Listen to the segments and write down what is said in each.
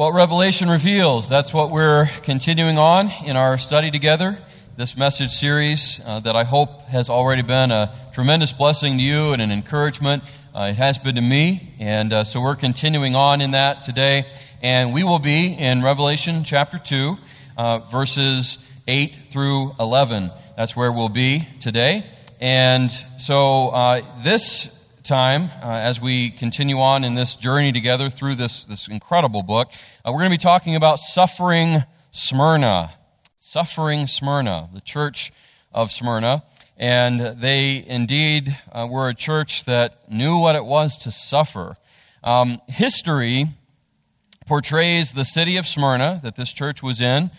What Revelation reveals, that's what we're continuing on in our study together. This message series uh, that I hope has already been a tremendous blessing to you and an encouragement. Uh, it has been to me. And uh, so we're continuing on in that today. And we will be in Revelation chapter 2, uh, verses 8 through 11. That's where we'll be today. And so uh, this time, uh, as we continue on in this journey together through this, this incredible book, uh, we're going to be talking about suffering Smyrna. Suffering Smyrna, the church of Smyrna. And they indeed uh, were a church that knew what it was to suffer. Um, history portrays the city of Smyrna that this church was in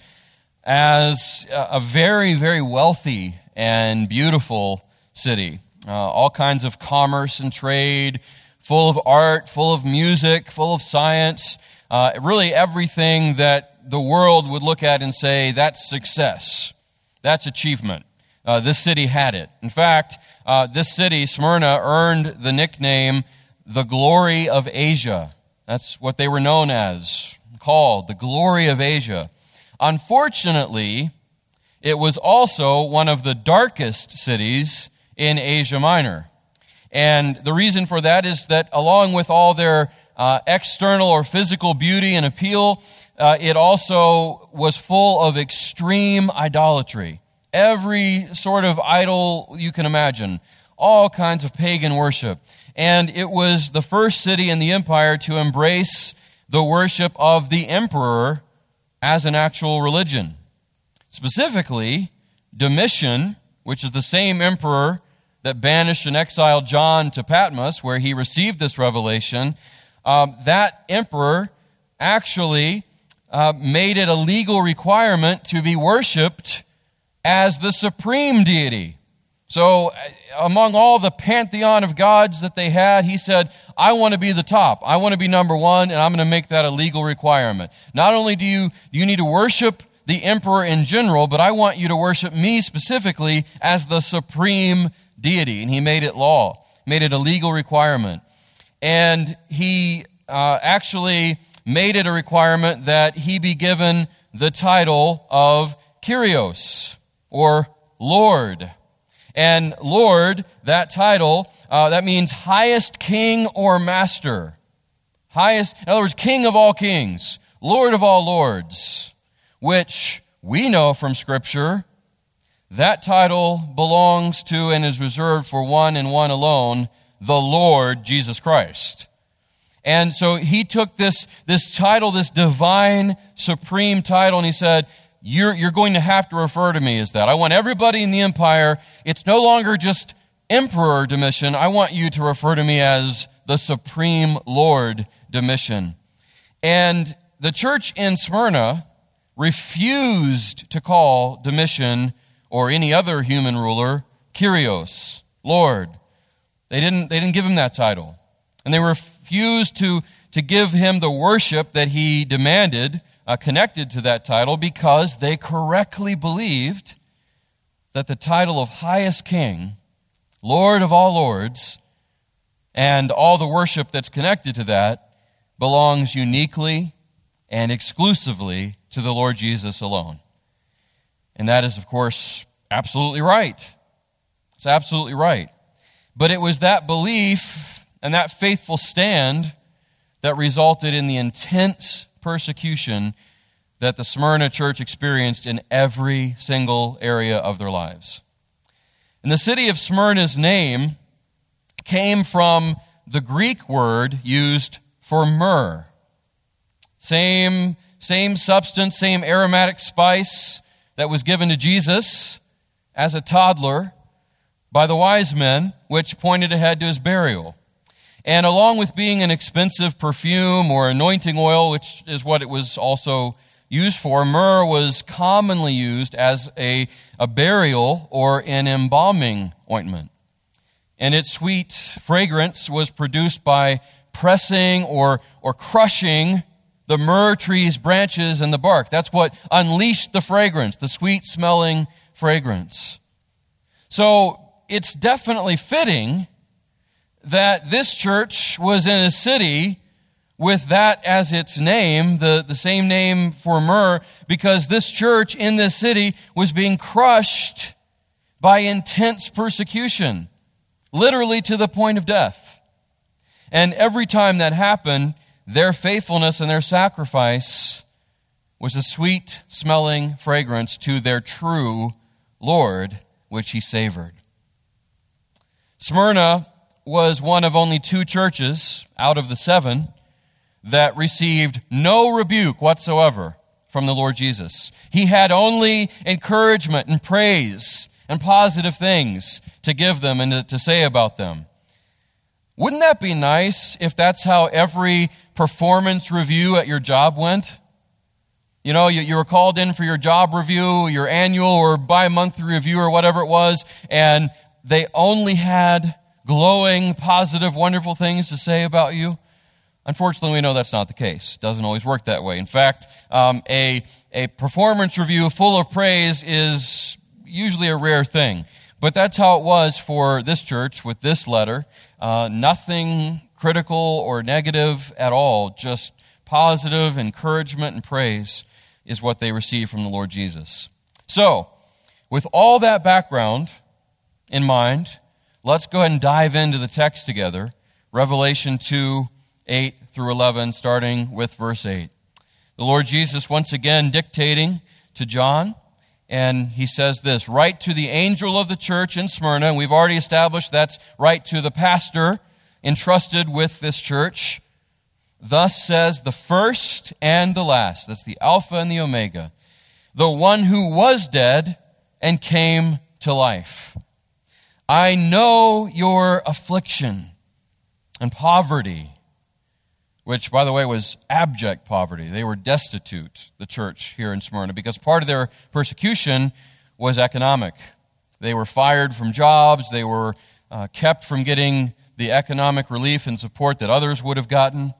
as a very, very wealthy and beautiful city uh, all kinds of commerce and trade, full of art, full of music, full of science, uh, really everything that the world would look at and say, that's success, that's achievement. Uh, this city had it. In fact, uh, this city, Smyrna, earned the nickname the glory of Asia. That's what they were known as, called the glory of Asia. Unfortunately, it was also one of the darkest cities in Asia Minor. And the reason for that is that along with all their uh, external or physical beauty and appeal, uh, it also was full of extreme idolatry. Every sort of idol you can imagine, all kinds of pagan worship. And it was the first city in the empire to embrace the worship of the emperor as an actual religion. Specifically, Domitian, which is the same emperor that banished and exiled John to Patmos, where he received this revelation, um, that emperor actually uh, made it a legal requirement to be worshiped as the supreme deity. So, uh, among all the pantheon of gods that they had, he said, I want to be the top. I want to be number one, and I'm going to make that a legal requirement. Not only do you, do you need to worship the emperor in general, but I want you to worship me specifically as the supreme deity, and he made it law, made it a legal requirement. And he uh, actually made it a requirement that he be given the title of Kyrios, or Lord. And Lord, that title, uh, that means highest king or master. Highest, in other words, king of all kings, Lord of all lords, which we know from Scripture that title belongs to and is reserved for one and one alone, the Lord Jesus Christ. And so he took this, this title, this divine, supreme title, and he said, you're, you're going to have to refer to me as that. I want everybody in the empire, it's no longer just Emperor Domitian. I want you to refer to me as the Supreme Lord Domitian. And the church in Smyrna refused to call Domitian or any other human ruler, Kyrios, Lord. They didn't, they didn't give him that title. And they refused to, to give him the worship that he demanded uh, connected to that title because they correctly believed that the title of highest king, Lord of all lords, and all the worship that's connected to that belongs uniquely and exclusively to the Lord Jesus alone. And that is, of course, absolutely right. It's absolutely right. But it was that belief and that faithful stand that resulted in the intense persecution that the Smyrna church experienced in every single area of their lives. And the city of Smyrna's name came from the Greek word used for myrrh. Same, same substance, same aromatic spice, that was given to Jesus as a toddler by the wise men, which pointed ahead to his burial. And along with being an expensive perfume or anointing oil, which is what it was also used for, myrrh was commonly used as a, a burial or an embalming ointment. And its sweet fragrance was produced by pressing or, or crushing the myrrh tree's branches and the bark. That's what unleashed the fragrance, the sweet smelling fragrance. So it's definitely fitting that this church was in a city with that as its name, the, the same name for myrrh, because this church in this city was being crushed by intense persecution, literally to the point of death. And every time that happened, their faithfulness and their sacrifice was a sweet smelling fragrance to their true Lord, which he savored. Smyrna was one of only two churches out of the seven that received no rebuke whatsoever from the Lord Jesus. He had only encouragement and praise and positive things to give them and to, say about them. Wouldn't that be nice if that's how every performance review at your job went? You know, you, you were called in for your job review, your annual or bi monthly review, or whatever it was, and they only had glowing, positive, wonderful things to say about you. Unfortunately, we know that's not the case. It doesn't always work that way. In fact, um, a, a performance review full of praise is usually a rare thing. But that's how it was for this church with this letter. Uh, nothing critical or negative at all, just positive encouragement and praise is what they receive from the Lord Jesus. So, with all that background in mind, let's go ahead and dive into the text together. Revelation 2 8 through 11, starting with verse 8. The Lord Jesus, once again, dictating to John, and he says this Write to the angel of the church in Smyrna, and we've already established that's right to the pastor entrusted with this church. Thus says the first and the last. That's the Alpha and the Omega. The one who was dead and came to life. I know your affliction and poverty, which, by the way, was abject poverty. They were destitute, the church here in Smyrna, because part of their persecution was economic. They were fired from jobs, they were uh, kept from getting the economic relief and support that others would have gotten.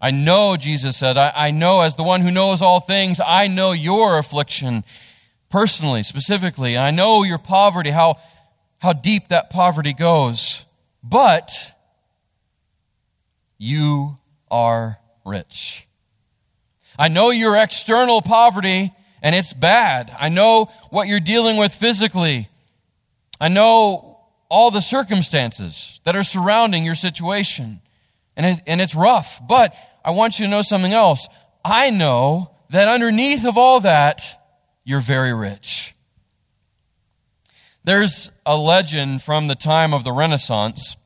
I know, Jesus said, I, I know as the one who knows all things, I know your affliction personally, specifically. I know your poverty, how, how deep that poverty goes. But you are rich. I know your external poverty and it's bad. I know what you're dealing with physically. I know all the circumstances that are surrounding your situation and, it, and it's rough. But I want you to know something else. I know that underneath of all that, you're very rich. There's a legend from the time of the Renaissance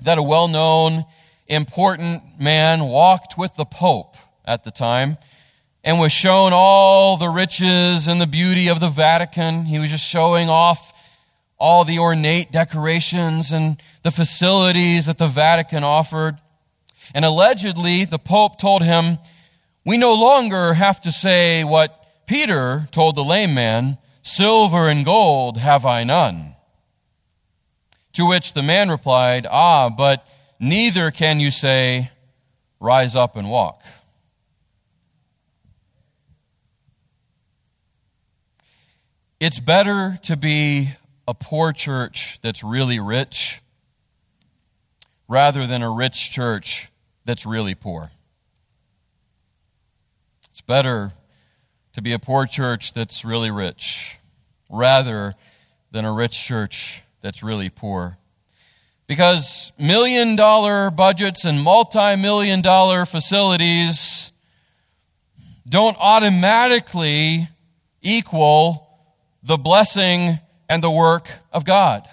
that a well known, important man walked with the Pope at the time and was shown all the riches and the beauty of the Vatican. He was just showing off all the ornate decorations and the facilities that the Vatican offered. And allegedly, the Pope told him, We no longer have to say what Peter told the lame man, Silver and gold have I none. To which the man replied, Ah, but neither can you say, Rise up and walk. It's better to be a poor church that's really rich rather than a rich church that's really poor. It's better to be a poor church that's really rich rather than a rich church that's really poor. Because million dollar budgets and multi million dollar facilities don't automatically equal the blessing and the work of God.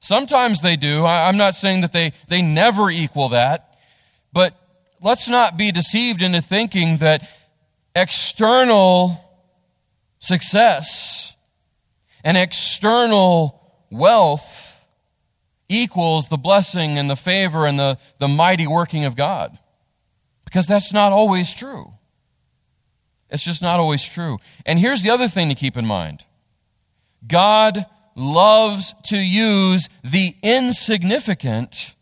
Sometimes they do. I'm not saying that they, they never equal that. But let's not be deceived into thinking that external success and external wealth equals the blessing and the favor and the, the mighty working of God. Because that's not always true. It's just not always true. And here's the other thing to keep in mind God loves to use the insignificant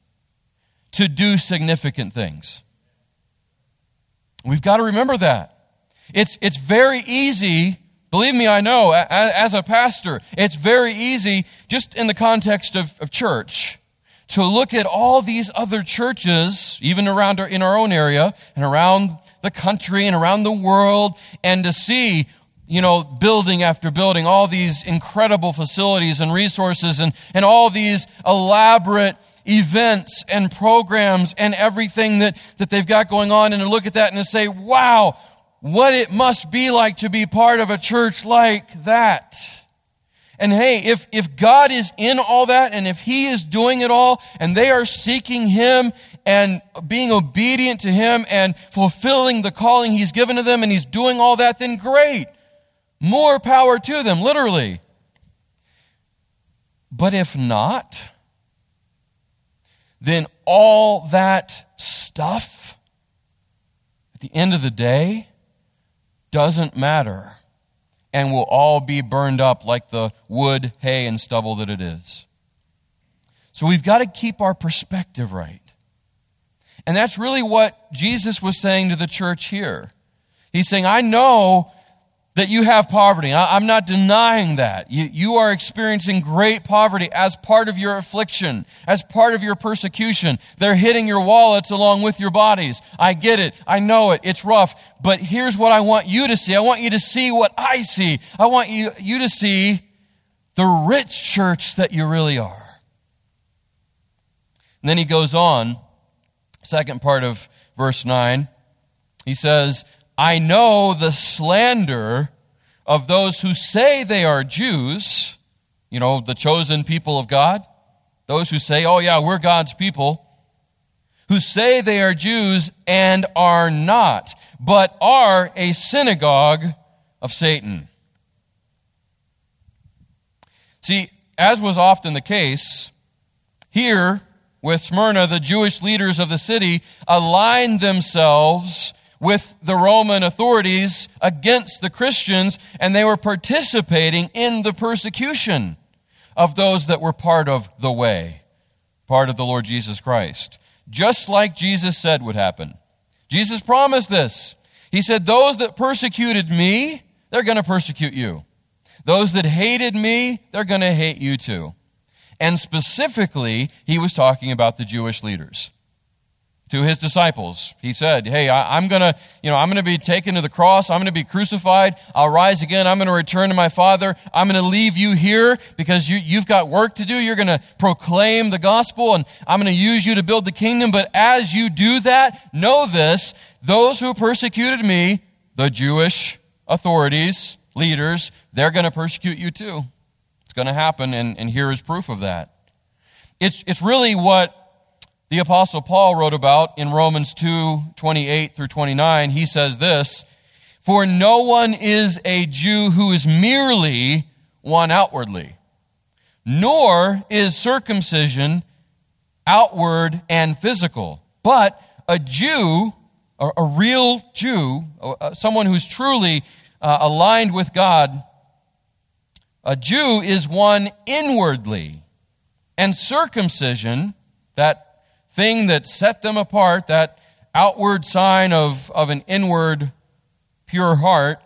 to do significant things. We've got to remember that. It's, it's very easy, believe me, I know, as a pastor, it's very easy, just in the context of, of church, to look at all these other churches, even around our, in our own area and around the country and around the world, and to see, you know, building after building, all these incredible facilities and resources and, and all these elaborate events and programs and everything that, that they've got going on, and to look at that and to say, wow, what it must be like to be part of a church like that. And hey, if, if God is in all that and if He is doing it all and they are seeking Him and being obedient to Him and fulfilling the calling He's given to them and He's doing all that, then great. More power to them, literally. But if not, then all that stuff at the end of the day doesn't matter and will all be burned up like the wood, hay, and stubble that it is. So we've got to keep our perspective right. And that's really what Jesus was saying to the church here. He's saying, I know that you have poverty. I, am not denying that. You, you are experiencing great poverty as part of your affliction, as part of your persecution. They're hitting your wallets along with your bodies. I get it. I know it. It's rough. But here's what I want you to see. I want you to see what I see. I want you, you to see the rich church that you really are. And then he goes on, second part of verse 9. He says, I know the slander of those who say they are Jews, you know, the chosen people of God, those who say, oh, yeah, we're God's people, who say they are Jews and are not, but are a synagogue of Satan. See, as was often the case, here with Smyrna, the Jewish leaders of the city aligned themselves with the Roman authorities against the Christians, and they were participating in the persecution of those that were part of the way, part of the Lord Jesus Christ. Just like Jesus said would happen. Jesus promised this. He said, Those that persecuted me, they're going to persecute you. Those that hated me, they're going to hate you too. And specifically, he was talking about the Jewish leaders to his disciples. He said, Hey, I, am going to, you know, I'm going to be taken to the cross. I'm going to be crucified. I'll rise again. I'm going to return to my Father. I'm going to leave you here because you, you've got work to do. You're going to proclaim the gospel and I'm going to use you to build the kingdom. But as you do that, know this, those who persecuted me, the Jewish authorities, leaders, they're going to persecute you too. It's going to happen. And, and here is proof of that. It's, it's really what the apostle Paul wrote about in Romans 2, 28 through 29. He says this, For no one is a Jew who is merely one outwardly, nor is circumcision outward and physical, but a Jew, a real Jew, someone who's truly uh, aligned with God, a Jew is one inwardly, and circumcision, that thing that set them apart, that outward sign of, of an inward pure heart,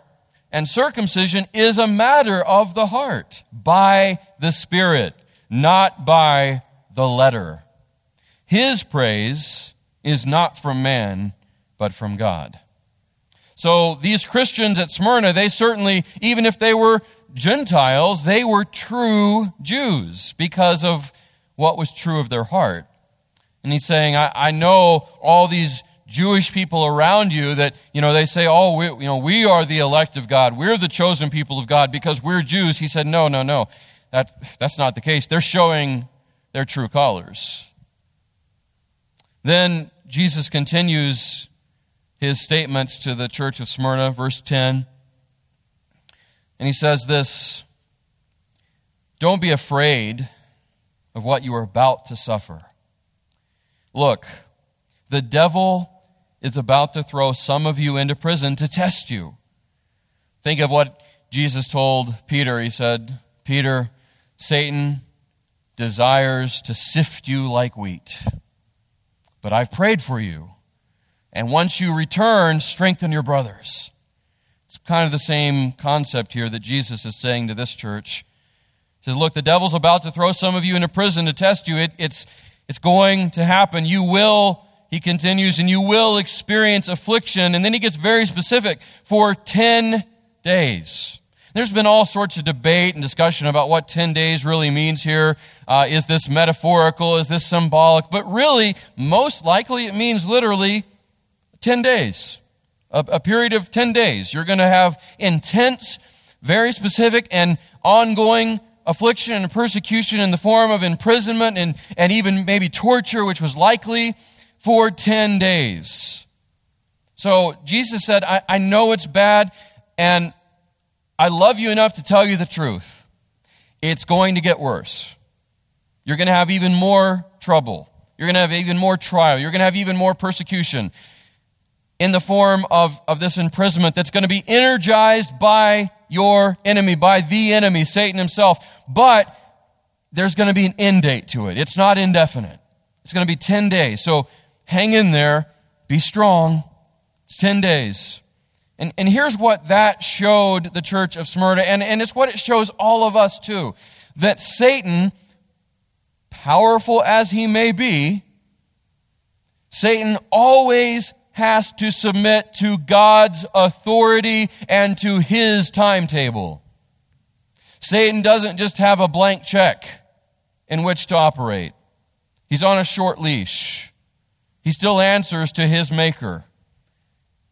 and circumcision is a matter of the heart by the Spirit, not by the letter. His praise is not from man, but from God. So these Christians at Smyrna, they certainly, even if they were Gentiles, they were true Jews because of what was true of their heart. And he's saying, I, I know all these Jewish people around you that, you know, they say, oh, we, you know, we are the elect of God. We're the chosen people of God because we're Jews. He said, no, no, no. That's, that's not the case. They're showing their true colors. Then Jesus continues his statements to the church of Smyrna, verse 10. And he says this Don't be afraid of what you are about to suffer. Look, the devil is about to throw some of you into prison to test you. Think of what Jesus told Peter. He said, Peter, Satan desires to sift you like wheat, but I've prayed for you. And once you return, strengthen your brothers. It's kind of the same concept here that Jesus is saying to this church. He says, Look, the devil's about to throw some of you into prison to test you. It, it's, It's going to happen. You will, he continues, and you will experience affliction. And then he gets very specific for 10 days. There's been all sorts of debate and discussion about what 10 days really means here. Uh, is this metaphorical? Is this symbolic? But really, most likely it means literally 10 days. A, a period of 10 days. You're going to have intense, very specific, and ongoing affliction and persecution in the form of imprisonment and, and even maybe torture, which was likely for 10 days. So Jesus said, I, I know it's bad, and I love you enough to tell you the truth. It's going to get worse. You're going to have even more trouble. You're going to have even more trial. You're going to have even more persecution in the form of, of this imprisonment that's going to be energized by your enemy, by the enemy, Satan himself. But there's going to be an end date to it. It's not indefinite. It's going to be 10 days. So hang in there. Be strong. It's 10 days. And, and here's what that showed the church of Smyrna, and, and it's what it shows all of us too that Satan, powerful as he may be, Satan always has to submit to God's authority and to his timetable. Satan doesn't just have a blank check in which to operate, he's on a short leash. He still answers to his maker.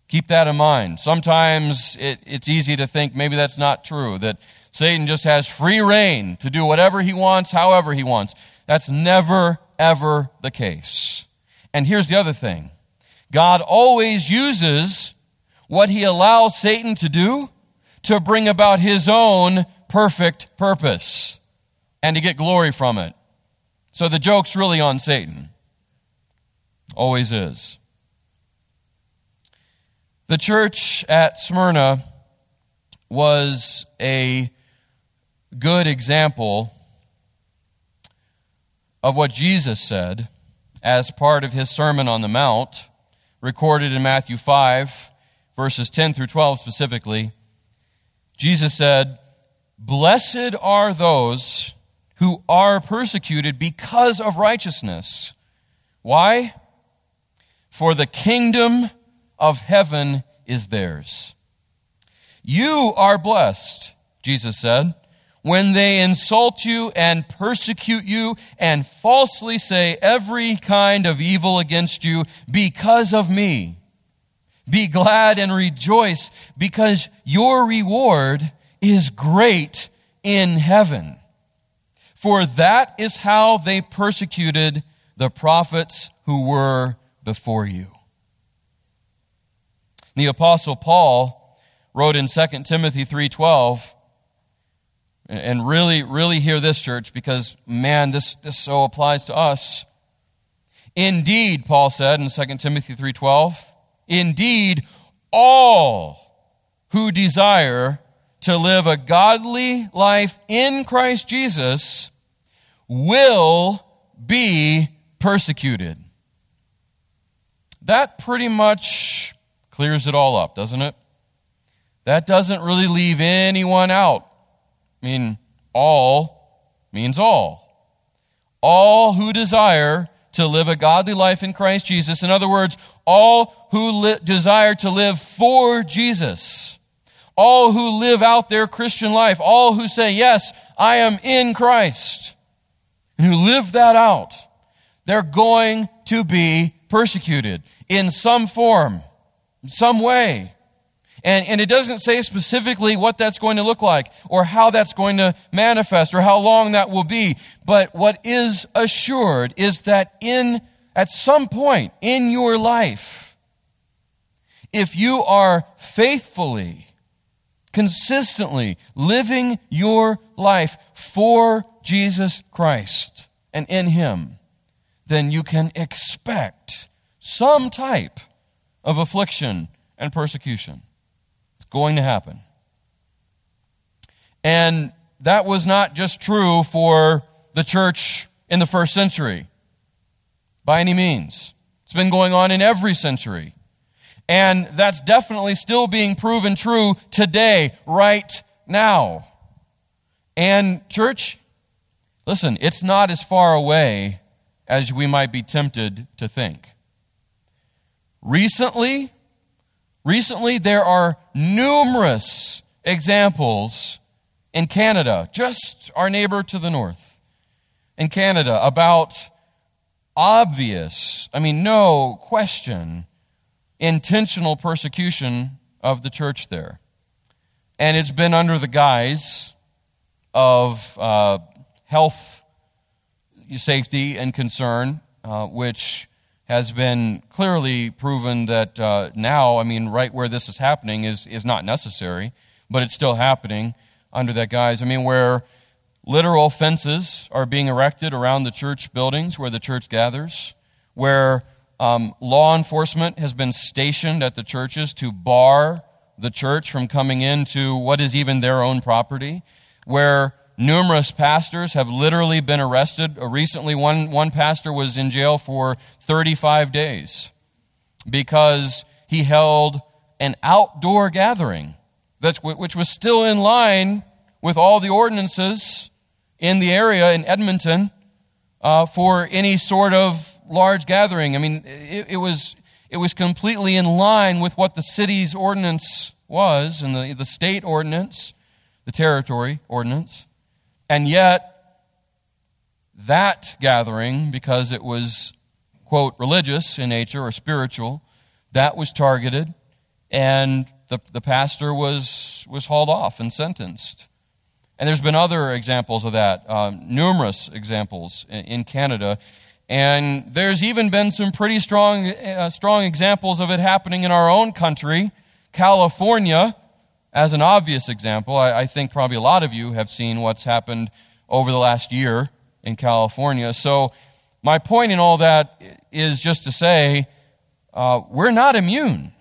Keep that in mind. Sometimes it, it's easy to think maybe that's not true, that Satan just has free rein to do whatever he wants, however he wants. That's never, ever the case. And here's the other thing God always uses what he allows Satan to do to bring about his own perfect purpose and to get glory from it. So the joke's really on Satan. Always is. The church at Smyrna was a good example of what Jesus said as part of his Sermon on the Mount recorded in Matthew 5, verses 10 through 12 specifically, Jesus said, Blessed are those who are persecuted because of righteousness. Why? For the kingdom of heaven is theirs. You are blessed, Jesus said when they insult you and persecute you and falsely say every kind of evil against you because of me. Be glad and rejoice because your reward is great in heaven. For that is how they persecuted the prophets who were before you. The apostle Paul wrote in 2 Timothy 3:12 and really, really hear this, church, because man, this, this so applies to us. Indeed, Paul said in 2 Timothy 3:12, indeed, all who desire to live a godly life in Christ Jesus will be persecuted. That pretty much clears it all up, doesn't it? That doesn't really leave anyone out. Mean, all means all. All who desire to live a godly life in Christ Jesus. In other words, all who li- desire to live for Jesus. All who live out their Christian life. All who say, Yes, I am in Christ. And who live that out. They're going to be persecuted in some form, some way. And, and it doesn't say specifically what that's going to look like or how that's going to manifest or how long that will be. But what is assured is that in, at some point in your life, if you are faithfully, consistently living your life for Jesus Christ and in Him, then you can expect some type of affliction and persecution going to happen. And that was not just true for the church in the first century by any means. It's been going on in every century. And that's definitely still being proven true today, right now. And, church, listen, it's not as far away as we might be tempted to think. Recently, recently there are numerous examples in Canada, just our neighbor to the north, in Canada, about obvious, I mean, no question, intentional persecution of the church there. And it's been under the guise of uh, health safety and concern, uh, which has been clearly proven that uh, now, I mean, right where this is happening is, is not necessary, but it's still happening under that guise. I mean, where literal fences are being erected around the church buildings where the church gathers, where um, law enforcement has been stationed at the churches to bar the church from coming into what is even their own property, where numerous pastors have literally been arrested. Uh, recently, one, one pastor was in jail for 35 days because he held an outdoor gathering, which was still in line with all the ordinances in the area in Edmonton uh, for any sort of large gathering. I mean, it, it, was, it was completely in line with what the city's ordinance was and the, the state ordinance, the territory ordinance. And yet, that gathering, because it was, quote, religious in nature or spiritual, that was targeted, and the, the pastor was, was hauled off and sentenced. And there's been other examples of that, um, numerous examples in, in, Canada. And there's even been some pretty strong, uh, strong examples of it happening in our own country. California as an obvious example, I, I, think probably a lot of you have seen what's happened over the last year in California. So, my point in all that is just to say uh, we're not immune.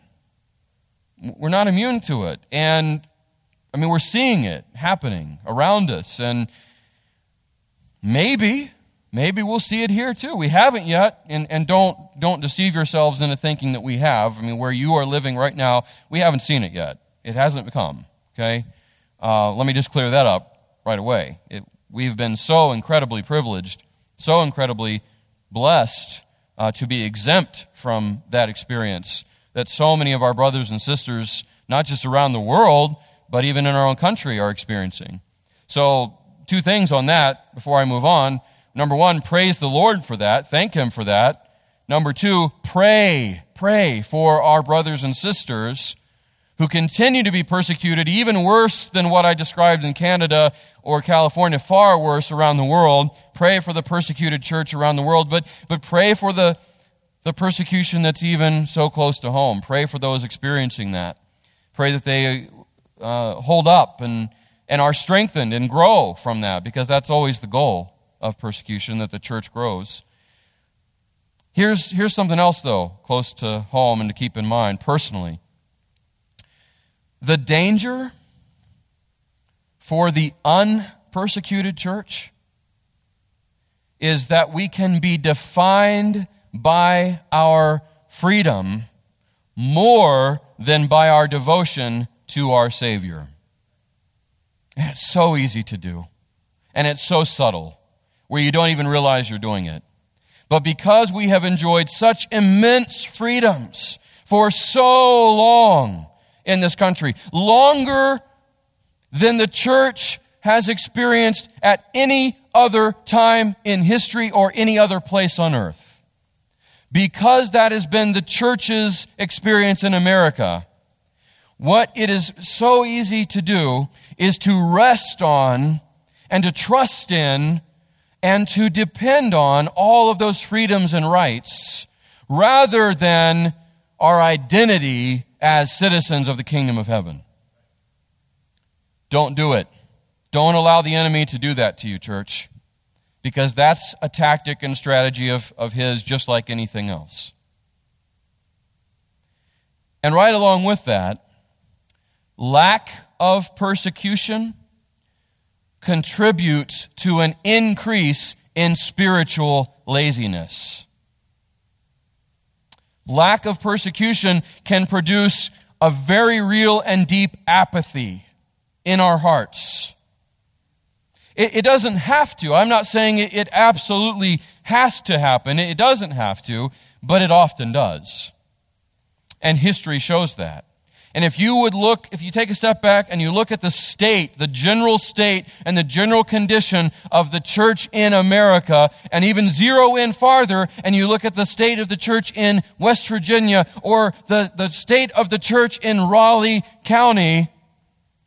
We're not immune to it. And, I mean, we're seeing it happening around us. And maybe, maybe we'll see it here too. We haven't yet, and, and don't, don't deceive yourselves into thinking that we have. I mean, where you are living right now, we haven't seen it yet. It hasn't become, okay? Uh, let me just clear that up right away. It, we've been so incredibly privileged, so incredibly blessed uh, to be exempt from that experience that so many of our brothers and sisters, not just around the world, but even in our own country, are experiencing. So, two things on that before I move on. Number one, praise the Lord for that. Thank Him for that. Number two, pray. Pray for our brothers and sisters who continue to be persecuted, even worse than what I described in Canada or California, far worse around the world. Pray for the persecuted church around the world, but, but pray for the, the persecution that's even so close to home. Pray for those experiencing that. Pray that they uh, hold up and, and are strengthened and grow from that, because that's always the goal of persecution, that the church grows. Here's, here's something else, though, close to home and to keep in mind personally. The danger for the unpersecuted church is that we can be defined by our freedom more than by our devotion to our Savior. And it's so easy to do. And it's so subtle, where you don't even realize you're doing it. But because we have enjoyed such immense freedoms for so long, in this country, longer than the church has experienced at any other time in history or any other place on earth. Because that has been the church's experience in America, what it is so easy to do is to rest on and to trust in and to depend on all of those freedoms and rights rather than our identity as citizens of the kingdom of heaven. Don't do it. Don't allow the enemy to do that to you, church, because that's a tactic and strategy of, of his just like anything else. And right along with that, lack of persecution contributes to an increase in spiritual laziness. Lack of persecution can produce a very real and deep apathy in our hearts. It, it doesn't have to. I'm not saying it, it absolutely has to happen. It doesn't have to, but it often does. And history shows that. And if you would look, if you take a step back and you look at the state, the general state and the general condition of the church in America, and even zero in farther, and you look at the state of the church in West Virginia, or the, the state of the church in Raleigh County,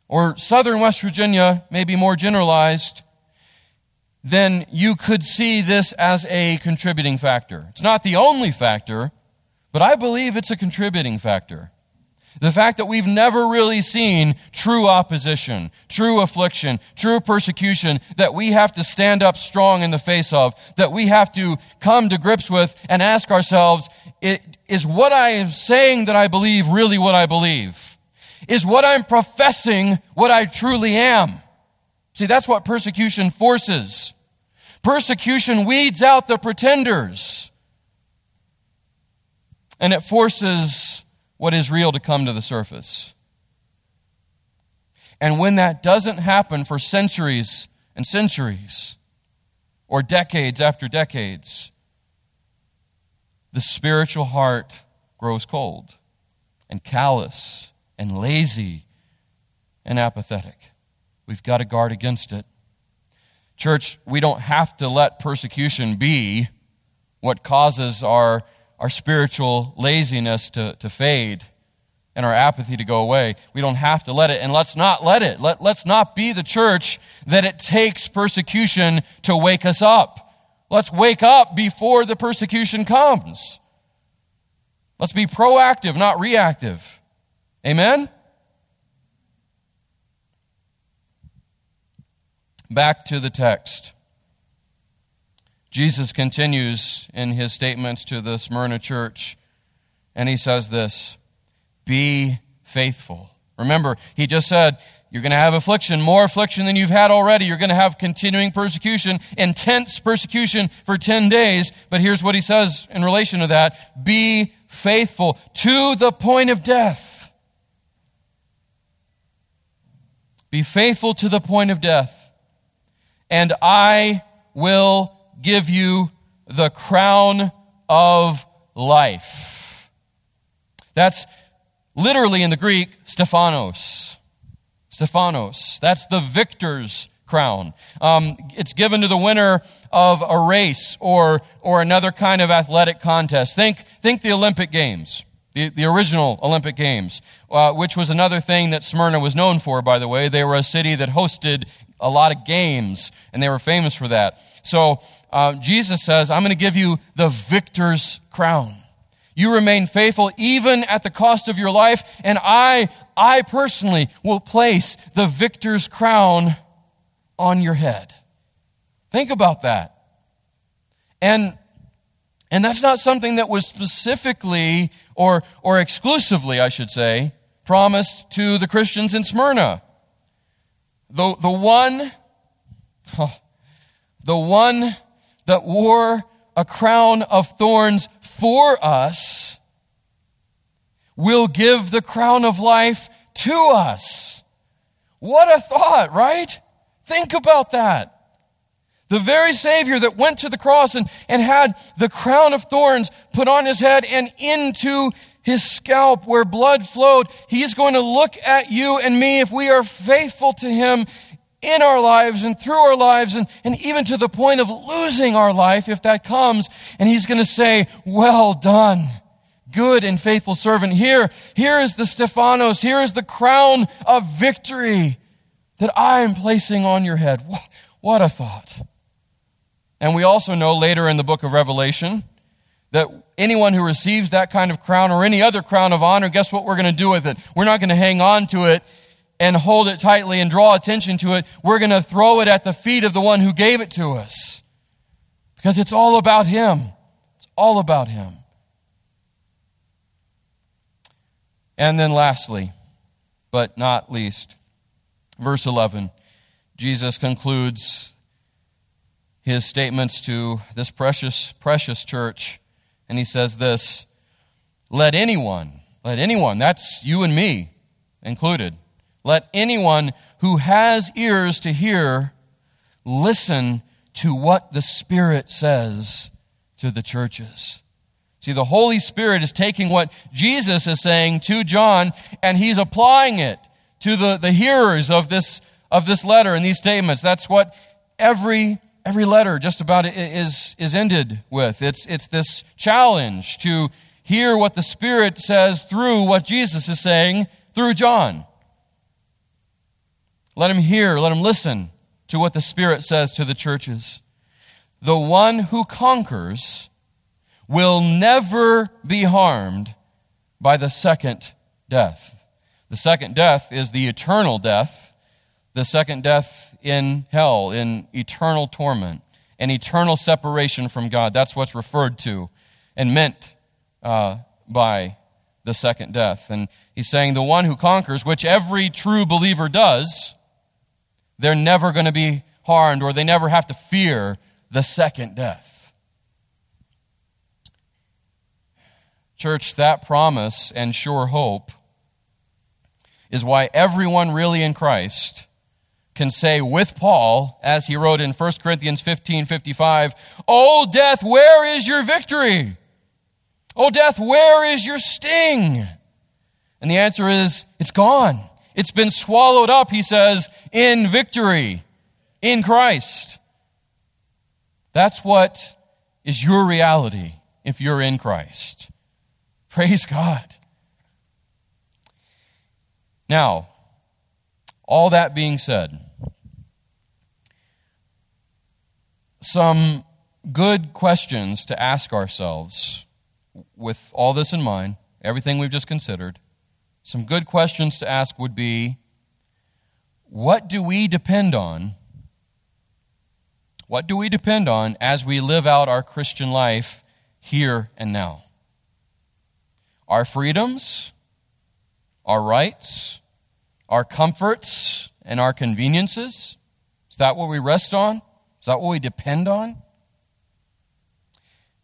or southern West Virginia, maybe more generalized, then you could see this as a contributing factor. It's not the only factor, but I believe it's a contributing factor. The fact that we've never really seen true opposition, true affliction, true persecution that we have to stand up strong in the face of, that we have to come to grips with and ask ourselves, is what I am saying that I believe really what I believe? Is what I'm professing what I truly am? See, that's what persecution forces. Persecution weeds out the pretenders. And it forces what is real to come to the surface. And when that doesn't happen for centuries and centuries, or decades after decades, the spiritual heart grows cold and callous and lazy and apathetic. We've got to guard against it. Church, we don't have to let persecution be what causes our our spiritual laziness to, to fade and our apathy to go away. We don't have to let it, and let's not let it. Let, let's not be the church that it takes persecution to wake us up. Let's wake up before the persecution comes. Let's be proactive, not reactive. Amen? Back to the text. Jesus continues in his statements to the Smyrna church, and he says this Be faithful. Remember, he just said, You're going to have affliction, more affliction than you've had already. You're going to have continuing persecution, intense persecution for 10 days. But here's what he says in relation to that Be faithful to the point of death. Be faithful to the point of death, and I will give you the crown of life. That's literally in the Greek, Stephanos. Stephanos. That's the victor's crown. Um, it's given to the winner of a race or, or another kind of athletic contest. Think, think the Olympic Games, the, the original Olympic Games, uh, which was another thing that Smyrna was known for, by the way. They were a city that hosted a lot of games, and they were famous for that. So uh, Jesus says, I'm going to give you the victor's crown. You remain faithful even at the cost of your life, and I, I personally will place the victor's crown on your head. Think about that. And, and that's not something that was specifically or, or exclusively, I should say, promised to the Christians in Smyrna. The, the one, oh, the one that wore a crown of thorns for us will give the crown of life to us. What a thought, right? Think about that. The very Savior that went to the cross and, and had the crown of thorns put on his head and into his scalp where blood flowed, he's going to look at you and me if we are faithful to him in our lives and through our lives and, and even to the point of losing our life if that comes. And he's going to say, well done, good and faithful servant. Here, here is the Stephanos. Here is the crown of victory that I am placing on your head. What, what a thought. And we also know later in the book of Revelation that anyone who receives that kind of crown or any other crown of honor, guess what we're going to do with it? We're not going to hang on to it and hold it tightly and draw attention to it, we're going to throw it at the feet of the one who gave it to us. Because it's all about Him. It's all about Him. And then, lastly, but not least, verse 11, Jesus concludes his statements to this precious, precious church, and he says this Let anyone, let anyone, that's you and me included, let anyone who has ears to hear listen to what the Spirit says to the churches. See, the Holy Spirit is taking what Jesus is saying to John and he's applying it to the, the hearers of this, of this letter and these statements. That's what every, every letter just about is, is ended with. It's, it's this challenge to hear what the Spirit says through what Jesus is saying through John. Let him hear, let him listen to what the Spirit says to the churches. The one who conquers will never be harmed by the second death. The second death is the eternal death, the second death in hell, in eternal torment, an eternal separation from God. That's what's referred to and meant uh, by the second death. And he's saying the one who conquers, which every true believer does, they're never going to be harmed or they never have to fear the second death. Church, that promise and sure hope is why everyone really in Christ can say with Paul, as he wrote in 1 Corinthians 15 55, Oh, death, where is your victory? Oh, death, where is your sting? And the answer is, it's gone. It's been swallowed up, he says, in victory, in Christ. That's what is your reality if you're in Christ. Praise God. Now, all that being said, some good questions to ask ourselves with all this in mind, everything we've just considered. Some good questions to ask would be what do we depend on? What do we depend on as we live out our Christian life here and now? our freedoms, our rights, our comforts, and our conveniences? Is that what we rest on? Is that what we depend on?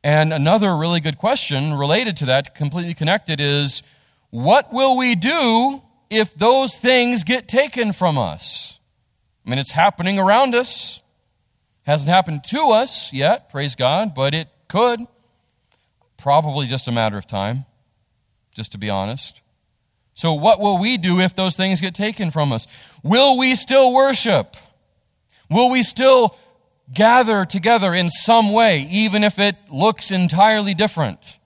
And another really good question related to that, completely connected, is what will we do if those things get taken from us? I mean, it's happening around us. Hasn't happened to us yet, praise God, but it could. Probably just a matter of time just to be honest. So, what will we do if those things get taken from us? Will we still worship? Will we still gather together in some way, even if it looks entirely different?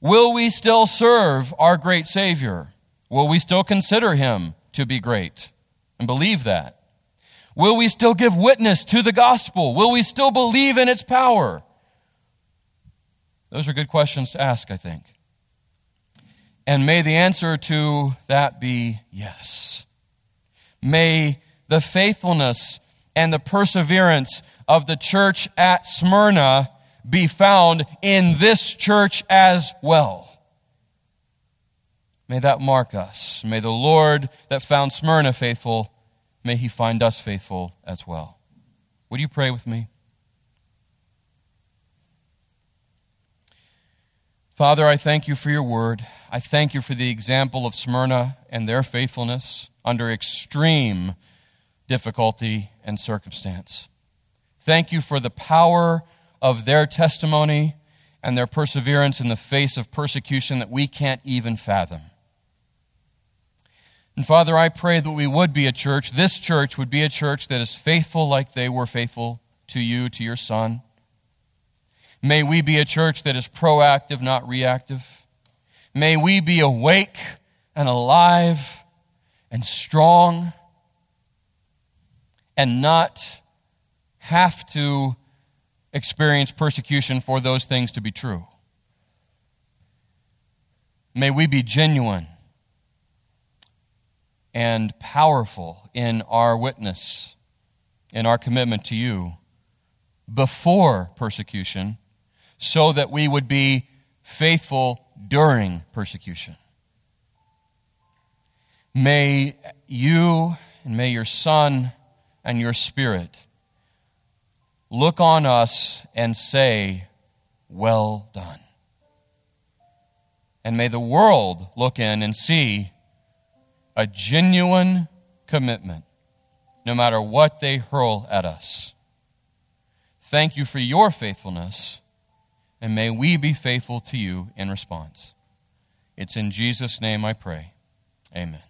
Will we still serve our great Savior? Will we still consider him to be great and believe that? Will we still give witness to the gospel? Will we still believe in its power? Those are good questions to ask, I think. And may the answer to that be yes. May the faithfulness and the perseverance of the church at Smyrna be found in this church as well. May that mark us. May the Lord that found Smyrna faithful, may he find us faithful as well. Would you pray with me? Father, I thank you for your word. I thank you for the example of Smyrna and their faithfulness under extreme difficulty and circumstance. Thank you for the power of their testimony and their perseverance in the face of persecution that we can't even fathom. And Father, I pray that we would be a church, this church would be a church that is faithful like they were faithful to you, to your Son. May we be a church that is proactive, not reactive. May we be awake and alive and strong and not have to experience persecution for those things to be true. May we be genuine and powerful in our witness, in our commitment to you before persecution, so that we would be faithful during persecution. May you and may your Son and your Spirit look on us and say, Well done. And may the world look in and see a genuine commitment no matter what they hurl at us. Thank you for your faithfulness, and may we be faithful to you in response. It's in Jesus' name I pray. Amen.